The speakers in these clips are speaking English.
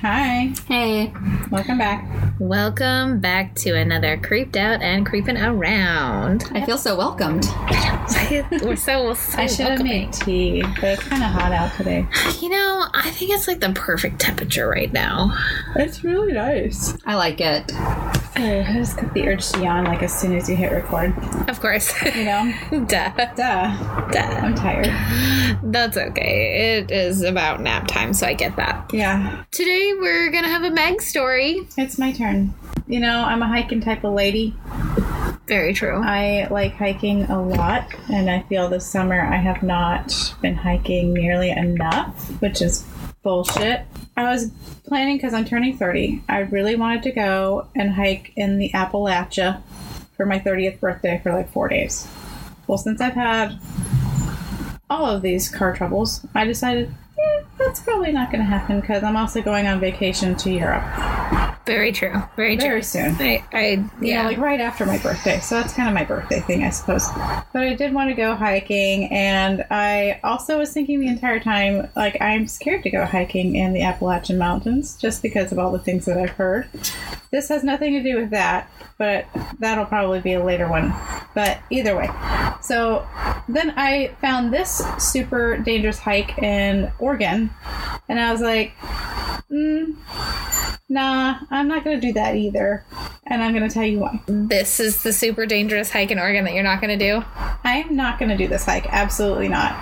Hi. Hey. Welcome back. Welcome back to another Creeped Out and Creeping Around. I feel so welcomed. We're so, so I should have made tea, but it's kind of hot out today. You know, I think it's like the perfect temperature right now. It's really nice. I like it. I just got the urge to yawn like as soon as you hit record. Of course. You know? Duh. Duh. Duh. I'm tired. That's okay. It is about nap time, so I get that. Yeah. Today we're gonna have a Meg story. It's my turn. You know, I'm a hiking type of lady. Very true. I like hiking a lot, and I feel this summer I have not been hiking nearly enough, which is bullshit. I was planning because I'm turning 30. I really wanted to go and hike in the Appalachia for my 30th birthday for like four days. Well, since I've had all of these car troubles, I decided eh, that's probably not going to happen because I'm also going on vacation to Europe Very true. Very true. very soon. I, I yeah. know, like right after my birthday. So that's kind of my birthday thing, I suppose. But I did want to go hiking, and I also was thinking the entire time, like, I'm scared to go hiking in the Appalachian Mountains just because of all the things that I've heard. This has nothing to do with that, but that'll probably be a later one. But either way. So then I found this super dangerous hike in Oregon, and I was like, mm, nah, I'm not going to do that either. And I'm going to tell you why. this is the super dangerous hike in Oregon that you're not gonna do. I am not going to do this hike. Absolutely not.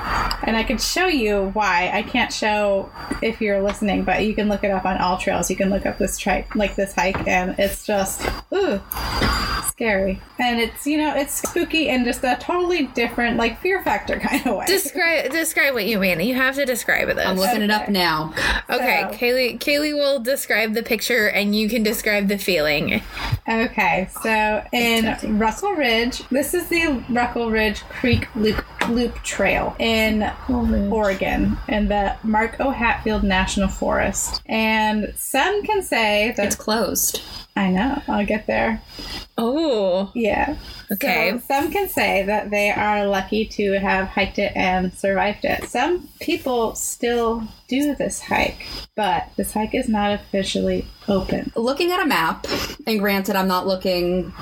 And I could show you why. I can't show if you're listening, but you can look it up on All Trails. You can look up this tri- like this hike, and it's just ooh, scary. And it's you know it's spooky and just a totally different like fear factor kind of way. Describe describe what you mean. You have to describe this. I'm looking it up now. Okay, So- Kaylee. Kaylee will describe the picture, and you can describe the feeling. Okay, so in Ruckle Ridge, this is the Ruckle Ridge Creek Loop, Loop Trail in oh, Oregon in the Mark O. Hatfield National Forest. And some can say that It's closed. I know, I'll get there. Oh, Yeah. Okay. So some can say that they are lucky to have hiked it and survived it. Some people still do this hike, but this hike is not officially open. Looking at a map, and granted, I'm not looking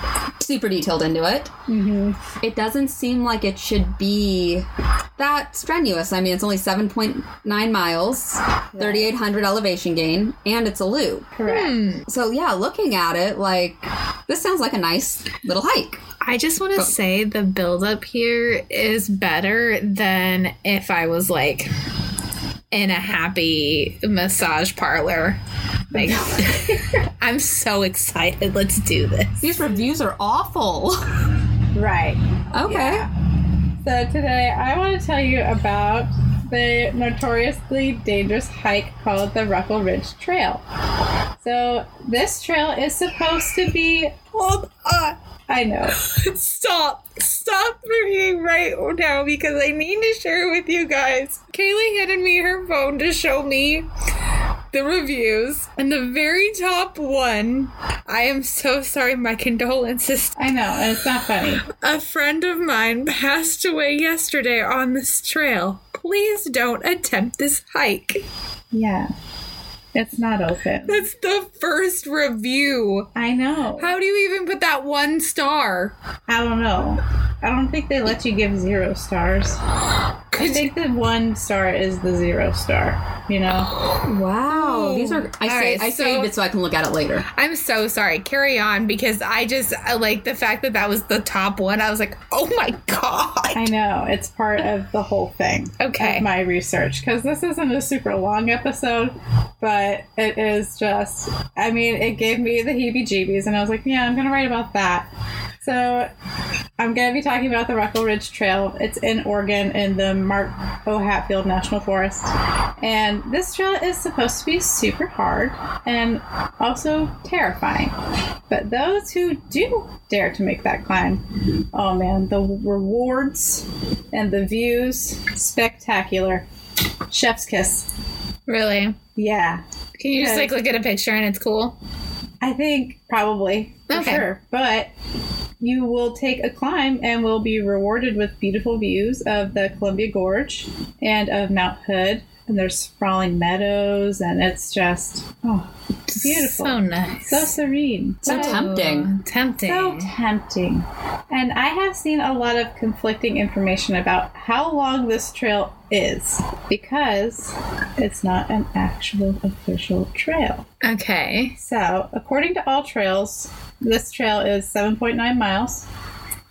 super detailed into it. Mm-hmm. It doesn't seem like it should be that strenuous. I mean, it's only 7.9 miles, 3,800 elevation gain, and it's a loop. Correct. Hmm. So yeah, looking at it, like this sounds like a nice little hike. I just want to say the buildup here is better than if I was like in a happy massage parlor. Like, I'm so excited. Let's do this. These reviews are awful. Right. Okay. So today I want to tell you about the notoriously dangerous hike called the Ruckle Ridge Trail. So this trail is supposed to be Hold on. I know. Stop. Stop reading right now because I need to share with you guys. Kaylee handed me her phone to show me the reviews. And the very top one, I am so sorry, my condolences. I know, and it's not funny. A friend of mine passed away yesterday on this trail. Please don't attempt this hike. Yeah. It's not open. That's the first review. I know. How do you even put that one star? I don't know. I don't think they let you give zero stars. I think the one star is the zero star, you know? Wow. Oh. These are. I All say right, I so- saved it so I can look at it later. I'm so sorry. Carry on because I just I like the fact that that was the top one. I was like, oh my god. I know. It's part of the whole thing. Okay. Of my research. Because this isn't a super long episode, but it is just, I mean, it gave me the heebie jeebies, and I was like, yeah, I'm going to write about that. So I'm going to be talking about the Ruckle Ridge Trail. It's in Oregon in the Mark O. Hatfield National Forest. And this trail is supposed to be super hard and also terrifying. But those who do dare to make that climb, oh man, the rewards and the views, spectacular. Chef's kiss. Really? Yeah. Can you just like look at a picture and it's cool? I think probably for Okay. sure. But you will take a climb and will be rewarded with beautiful views of the Columbia Gorge and of Mount Hood. And there's sprawling meadows, and it's just oh, beautiful. So nice. so serene. So But- tempting. Tempting. so tempting. And I have seen a lot of conflicting information about how long this trail is because it's not an actual official trail. okay. So, according to All Trails, this trail is 7.9 miles.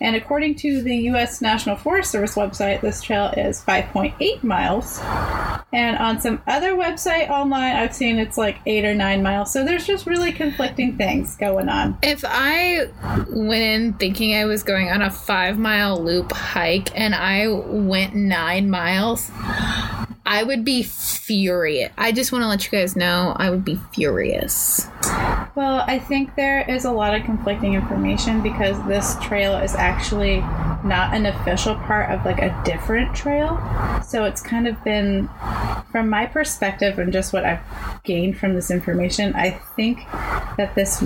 And according to the U.S. National Forest Service website, this trail is 5.8 miles. And on some other website online, I've seen it's like 8 or 9 miles. So there's just really conflicting things going on. If I went in thinking I was going on a five mile loop hike and I went nine miles, I would be furious. I just want to let you guys know I would be furious. Well, I think there is a lot of conflicting information because this trail is actually not an official part of like a different trail. So it's kind of been, from my perspective and just what I've gained from this information, I think that this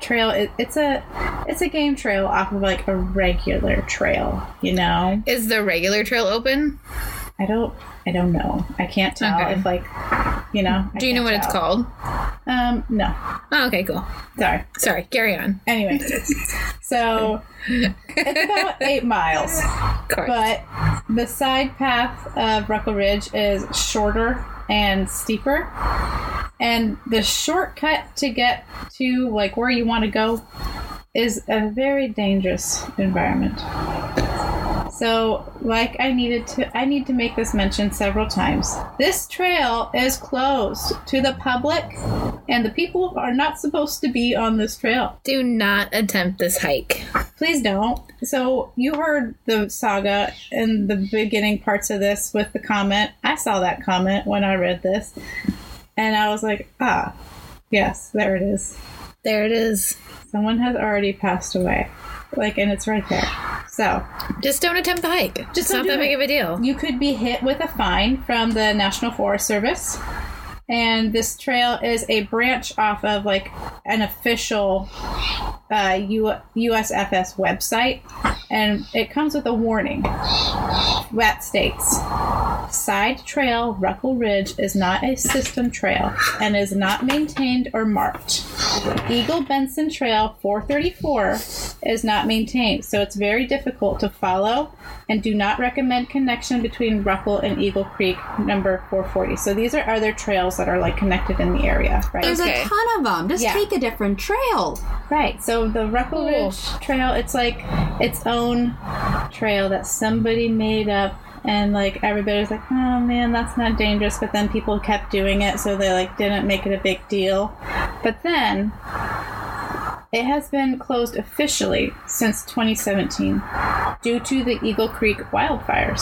trail it, it's a it's a game trail off of like a regular trail. You know, Is the regular trail open? I don't I don't know. I can't tell Okay. if like you know. Do you know what can't it's called? Um, no. Oh, okay, cool. Sorry. Sorry, carry on. Anyway, so it's about eight miles, but the side path of Ruckle Ridge is shorter and steeper. And the shortcut to get to like where you want to go is a very dangerous environment. So, like I needed to I need to make this mention several times. This trail is closed to the public and the people are not supposed to be on this trail. Do not attempt this hike. Please don't. So you heard the saga in the beginning parts of this with the comment. I saw that comment when I read this, and I was like, ah, yes, there it is. There it is. Someone has already passed away. Like, and it's right there. So Just don't attempt the hike. Just not that it. big of a deal. you could be hit with a fine from the National Forest Service. And this trail is a branch off of like an official uh, U- USFS website, and it comes with a warning that states Side Trail Ruckle Ridge is not a system trail and is not maintained or marked. Eagle Benson Trail 434 is not maintained, so it's very difficult to follow and do not recommend connection between Ruckle and Eagle Creek number 440. So these are other trails that are like connected in the area, right? There's Okay. a ton of them. Just Yeah. take a different trail. Right. So the Ruckle Ridge Trail, it's like its own trail that somebody made up and like everybody's like, "Oh man, that's not dangerous." But then people kept doing it, so they like didn't make it a big deal. But then it has been closed officially since 2017 due to the Eagle Creek wildfires.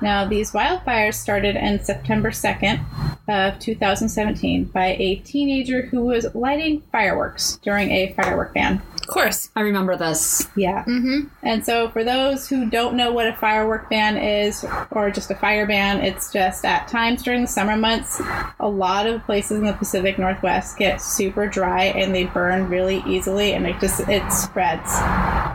Now, these wildfires started in September 2nd of 2017 by a teenager who was lighting fireworks during a firework ban. Of course. I remember this. Yeah. Mm-hmm. And so, for those who don't know what a firework ban is, or just a fire ban, it's just at times during the summer months, a lot of places in the Pacific Northwest get super dry and they burn really easily, and it just it spreads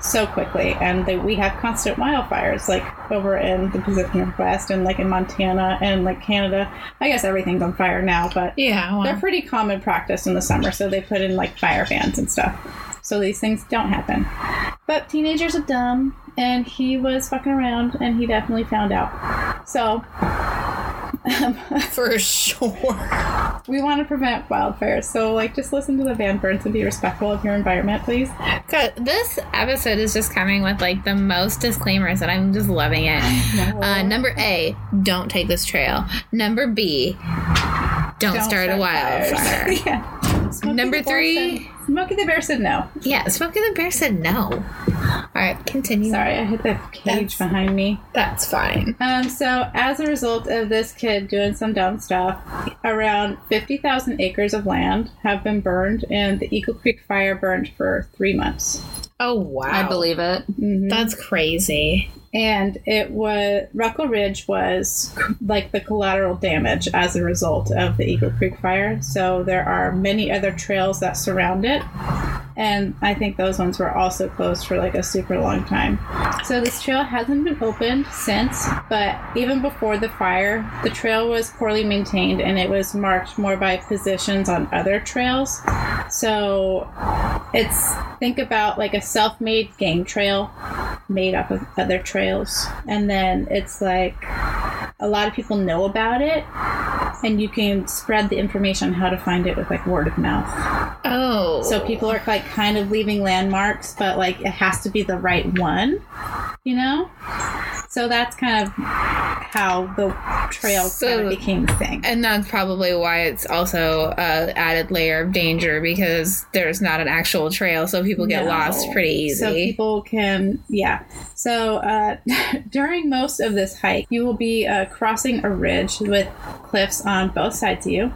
so quickly. And they, we have constant wildfires, like over in the Pacific Northwest and like in Montana and like Canada. I guess everything's on fire now, but Yeah. Well, they're pretty common practice in the summer, so they put in like fire bans and stuff. So these things don't happen. But teenagers are dumb, and he was fucking around, and he definitely found out. So for sure. we want to prevent wildfires. So like, just listen to the Van burns and be respectful of your environment, please. God, this episode is just coming with like the most disclaimers, and I'm just loving it. Uh, number A, don't take this trail. Number B, don't, Don't start, a wildfire. yeah. Number three. Smokey the Bear said no. yeah, Smokey the Bear said no. All right, continue. Sorry, I hit the cage That's- behind me. That's fine. Um, so, as a result of this kid doing some dumb stuff, around 50,000 acres of land have been burned, and the Eagle Creek fire burned for three months. Oh wow, I believe it. Mm-hmm. that's crazy. And it was Ruckle Ridge was like the collateral damage as a result of the Eagle Creek fire. So there are many other trails that surround it, And I think those ones were also closed for like a super long time. So this trail hasn't been opened since, but even before the fire, the trail was poorly maintained and it was marked more by positions on other trails. So it's think about like a self-made game trail made up of other trails. And then it's like a lot of people know about it and you can spread the information on how to find it with like word of mouth. Oh. so people are like kind of leaving landmarks but like it has to be the right one you know so that's kind of how the trail So- kind of became a thing And that's probably why it's also a added layer of danger because there's not an actual trail, so people get No. lost pretty easy. So people can, yeah. So uh, during most of this hike, you will be uh, crossing a ridge with cliffs on both sides of you.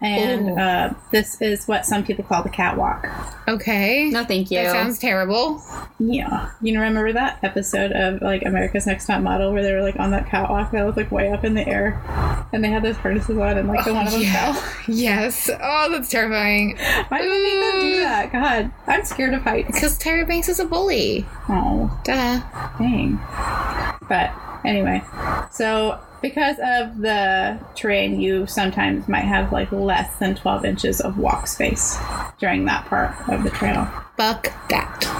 And uh, this is what some people call the catwalk. okay. No, thank you. That sounds terrible. Yeah. You remember that episode of like America's Next Top Model where they were like on that catwalk that was like way up in the air and they had those harnesses on and like the one of them yeah. fell? Yes. Oh, that's terrifying. Why do they make do that? God, I'm scared of heights. Because Tyra Banks is a bully. Oh. Duh. Dang. But anyway, so because of the terrain, you sometimes might have like less than 12 inches of walk space during that part of the trail. Fuck that.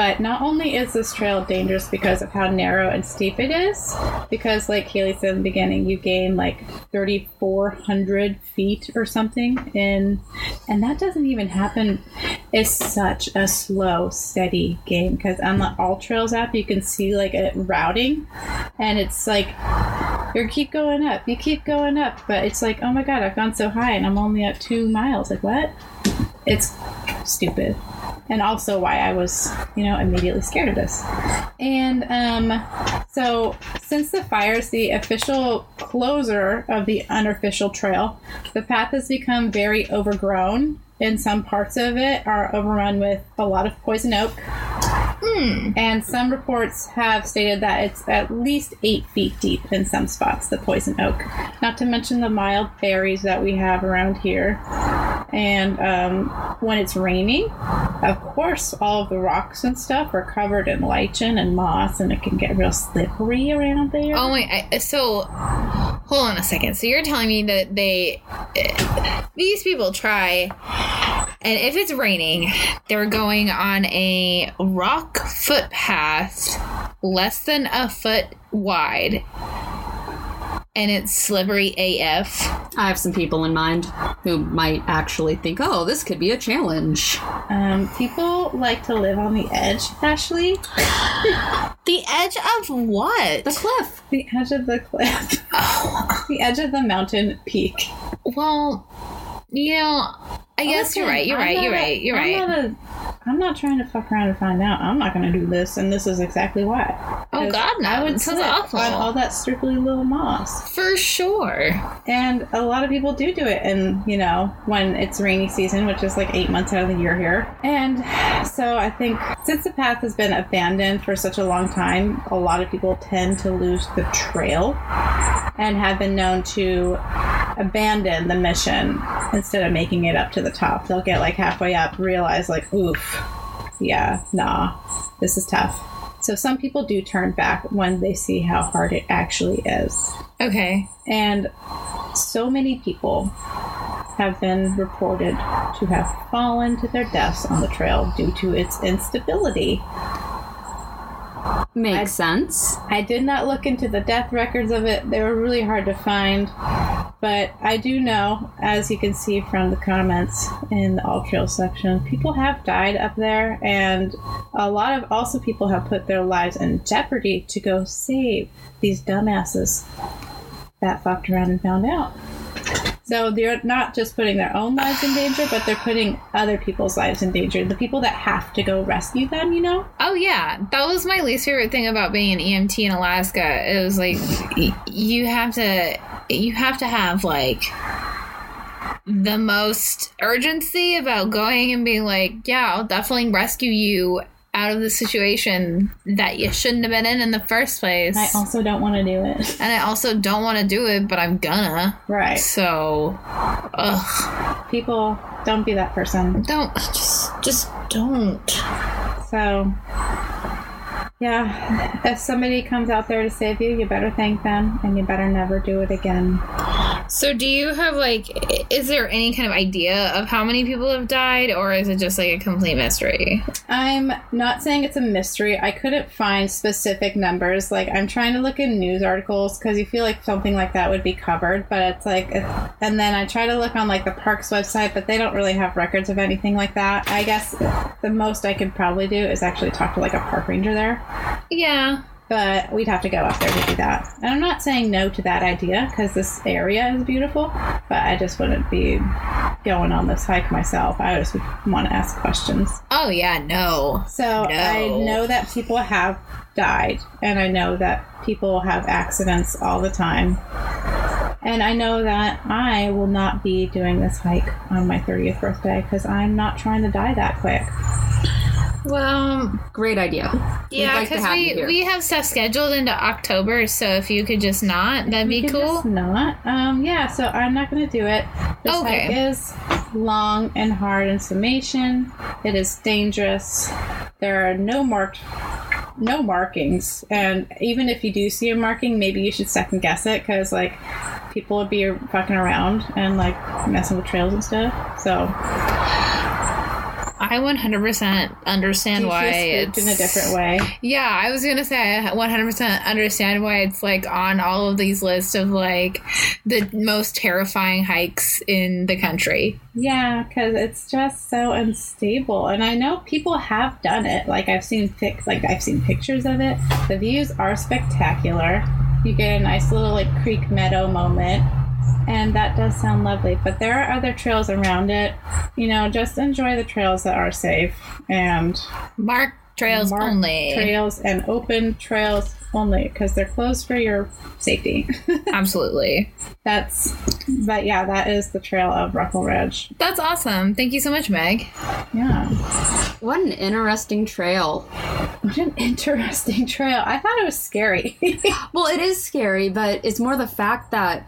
But not only is this trail dangerous because of how narrow and steep it is, because like Haley said in the beginning, you gain like 3,400 feet or something in, and that doesn't even happen. It's such a slow, steady game because on the All Trails app, you can see like it routing, and it's like you keep going up, you keep going up, but it's like, oh my god, I've gone so high and I'm only at two miles. Like what? It's stupid and also why I was, you know, immediately scared of this. And um, so, since the fire is the official closer of the unofficial trail, the path has become very overgrown. And some parts of it are overrun with a lot of poison oak. And some reports have stated that it's at least eight feet deep in some spots, the poison oak. Not to mention the mild berries that we have around here. And um, when it's raining, of course, all of the rocks and stuff are covered in lichen and moss, and it can get real slippery around there. Oh my! I, so, hold on a second. So you're telling me that they, these people try, and if it's raining, they're going on a rock footpath less than a foot wide, and it's slippery AF. I have some people in mind who might actually think, oh, this could be a challenge. Um, people like to live on the edge, Ashley. The edge of what? The cliff. The edge of the cliff. the edge of the mountain peak. Well, you know, I guess you're right. You're I'm right. You're a- right. You're I'm right. Not a, I'm not trying to fuck around and find out. I'm not going to do this, and this is exactly why. Oh God, no. I would sounds awful. on all that strictly little moss, For sure. and a lot of people do do it. And you know, when it's rainy season, which is like eight months out of the year here, and so I think since the path has been abandoned for such a long time, a lot of people tend to lose the trail, and have been known to abandon the mission instead of making it up to the top. They'll get like halfway up, realize like, oof, yeah, nah, this is tough. So some people do turn back when they see how hard it actually is. Okay. And so many people have been reported to have fallen to their deaths on the trail due to its instability. Makes sense. I did not look into the death records of it. They were really hard to find. But I do know, as you can see from the comments in the All Trail section, people have died up there, and a lot of also people have put their lives in jeopardy to go save these dumbasses that fucked around and found out. So they're not just putting their own lives in danger, but they're putting other people's lives in danger. The people that have to go rescue them, you know? Oh yeah, that was my least favorite thing about being an EMT in Alaska. It was like you have to you have to have like the most urgency about going and being like, yeah, I'll definitely rescue you out of the situation that you shouldn't have been in in the first place. I also don't want to do it. and I also don't want to do it, but I'm gonna. Right. So, ugh. people don't be that person. Don't just just don't. So, yeah, if somebody comes out there to save you, you better thank them and you better never do it again. So, do you have like, is there any kind of idea of how many people have died, or is it just like a complete mystery? I'm not saying it's a mystery. I couldn't find specific numbers. Like, I'm trying to look in news articles because you feel like something like that would be covered, but it's like, and then I try to look on like the park's website, but they don't really have records of anything like that. I guess the most I could probably do is actually talk to like a park ranger there. Yeah. But we'd have to go up there to do that. And I'm not saying no to that idea because this area is beautiful, but I just wouldn't be going on this hike myself. I just would want to ask questions. Oh yeah, no. So I know that people have died, and I know that people have accidents all the time. And I know that I will not be doing this hike on my 30th birthday because I'm not trying to die that quick. Well, Great idea. Yeah, because you we we have stuff scheduled into October, so if you could just not, that'd be cool. just not. Um, yeah, so I'm not going to do it. This Okay. hike is long and hard in summation. It is dangerous. There are no marked no markings and even if you do see a marking maybe you should second guess it because like people would be fucking around and like messing with trails and stuff so I 100% understand why it's in a different way Yeah, I was gonna say I 100% understand why it's like on all of these lists of like the most terrifying hikes in the country. Yeah, because it's just so unstable, and I know people have done it. Like I've seen pic, like I've seen pictures of it. The views are spectacular. You get a nice little like creek meadow moment, and that does sound lovely. But there are other trails around it. You know, just enjoy the trails that are safe and Mark trails marked only. trails and open trails only because they're closed for your safety. Absolutely. That's, but yeah, that is the trail of Ruckle Ridge. That's awesome. Thank you so much, Meg. Yeah. What an interesting trail. What an interesting trail. I thought it was scary. Well, it is scary, but it's more the fact that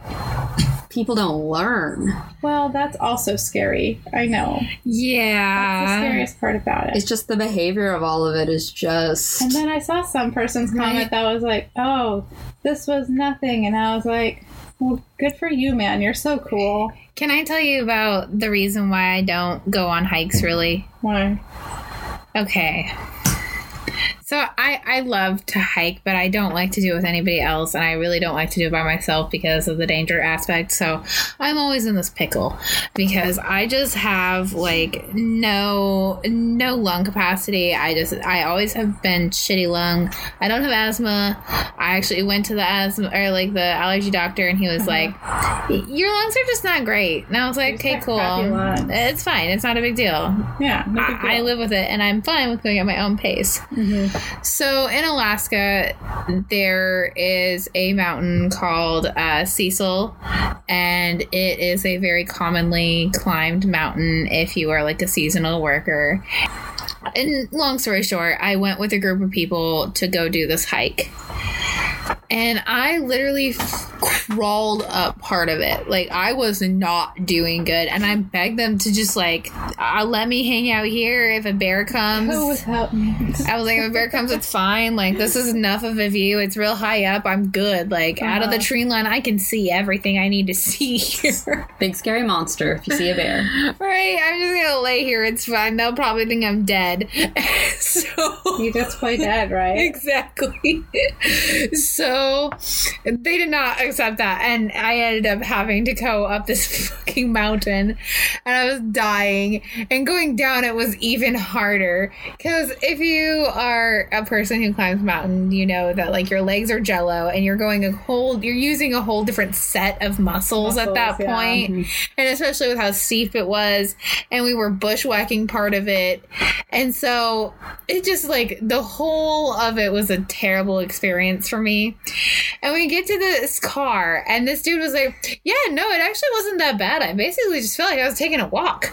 people don't learn. well, that's also scary. I know. That's the Yeah. scariest part about it. It's just the behavior of all of it is just. And then I saw some person's comment Right. that was like, oh, this was nothing. And I was like, well, good for you, man. You're so cool. Can I tell you about the reason why I don't go on hikes really? Why? Okay. So I, I love to hike, but I don't like to do it with anybody else, and I really don't like to do it by myself because of the danger aspect. So I'm always in this pickle because I just have like no no lung capacity. I just I always have been shitty lung. I don't have asthma. I actually went to the asthma or like the allergy doctor, and he was like, "Your lungs are just not great." And I was like, "Okay, cool. It's fine. It's not a big deal." Yeah. no big I, I live with it and I'm fine with going at my own pace. So in Alaska, there is a mountain called uh, Cecil, and it is a very commonly climbed mountain if you are like a seasonal worker. And long story short, I went with a group of people to go do this hike. And I literally crawled up part of it. Like, I was not doing good. And I begged them to just, like, uh, let me hang out here if a bear comes. Go without me. I was like, if a bear comes, it's fine. Like, this is enough of a view. It's real high up. I'm good. Like, out of the Uh-huh. tree line, I can see everything I need to see here. Big scary monster if you see a bear. right? I'm just gonna lay here. It's fine. They'll probably think I'm dead. so. You just play dead, right? Exactly. so they did not accept that. And I ended up having to go up this fucking mountain. And I was dying. And going down it was even harder. Because if you are a person who climbs mountain, you know that like your legs are jello and you're going a whole you're using a whole different set of muscles, at that yeah. point. Mm-hmm. And especially with how steep it was. And we were bushwhacking part of it. And so it just like the whole of it was a terrible experience for me. And we get to this car, and this dude was like, Yeah, no, it actually wasn't that bad. I basically just felt like I was taking a walk.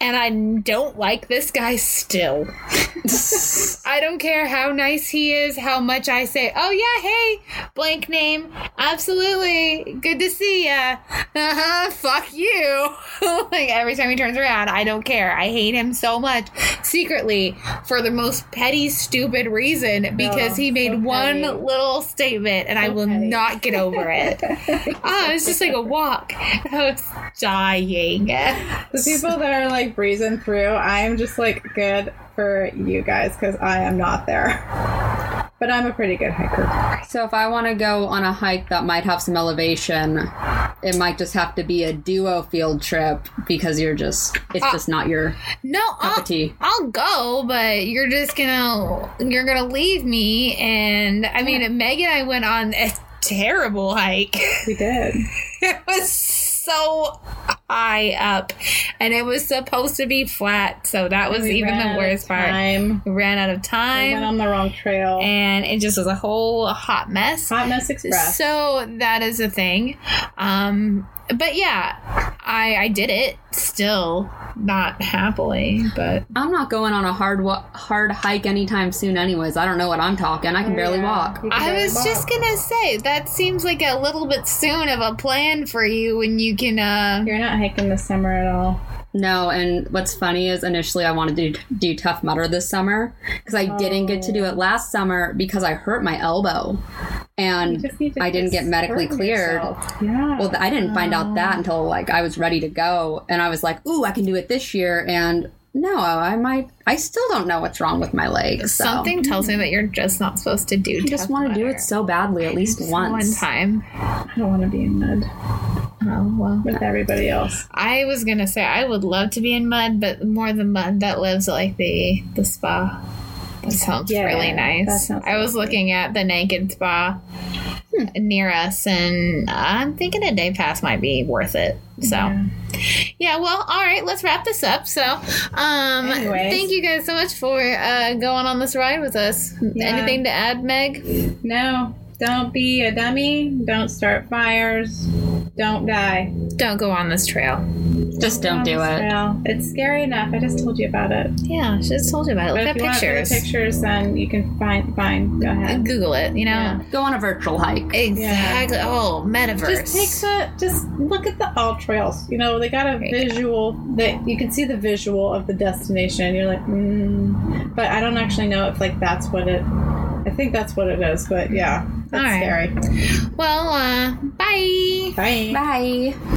And I don't like this guy still. I don't care how nice he is, how much I say, oh yeah, hey, blank name, absolutely, good to see ya. Uh-huh, fuck you. like every time he turns around, I don't care. I hate him so much. Secretly, for the most petty, stupid reason, because he made so one petty. little statement and I will petty. not get over it. Ah, it's just like a walk. I was dying. The people that are like breezing through, I am just like good for you guys because I am not there. But I'm a pretty good hiker. So if I want to go on a hike that might have some elevation, it might just have to be a duo field trip because you're just it's Uh, just not your No, cup I'll, of tea. I'll go, but you're just gonna you're gonna leave me. And I mean, Meg and I went on a terrible hike. We did. it was so high up, and it was supposed to be flat, so that was We even the worst part. Time. We ran out of We time, went on the wrong trail. and it just was a whole hot mess. Hot Mess Express. So that is a thing. Um, but yeah, I I did it still not happily, but I'm not going on a hard wa- hard hike anytime soon anyways. I don't know what I'm talking. I can barely Yeah, walk. you can I barely was just gonna say that seems like a little bit soon of a plan for you when you can uh You're not hiking this summer at all. No, and what's funny is initially I wanted to do Tough Mudder this summer because I didn't get to do it last summer because I hurt my elbow, You and just need to I didn't get medically cleared. yourself. Yeah. Well, I didn't find out that until oh. like I was ready to go, and I was like, "Ooh, I can do it this year." And no, I might. I still don't know what's wrong with my legs. So. something tells me that you're just not supposed to do I just want to do it so badly at least one once. time. I don't want to be in mud Oh well. with everybody else. I was gonna say I would love to be in mud, but more the mud that lives at, like the the spa. That sounds Yeah, really nice. sounds I was looking at the naked spa near us, and I'm thinking a day pass might be worth it. So. Yeah. Yeah, well, all right, let's wrap this up. So, um, Anyways. thank you guys so much for uh, going on this ride with us. Yeah. Anything to add, Meg? No, don't be a dummy. Don't start fires. Don't die. Don't go on this trail. Just don't do it. Well, it's scary enough. I just told you about it. Yeah, she just told you about it. But Look if at you want pictures. the pictures, then you can find fine. Go and ahead. Google it, you know? Yeah. Go on a virtual hike. Exactly. Oh, metaverse. Just take the just look at the all trails. You know, they got a There you go. visual that you can see the visual of the destination. You're like, mm. but I don't actually know if like that's what it. I think that's what it is. But yeah, that's All right. scary. well, uh, bye. Bye. Bye.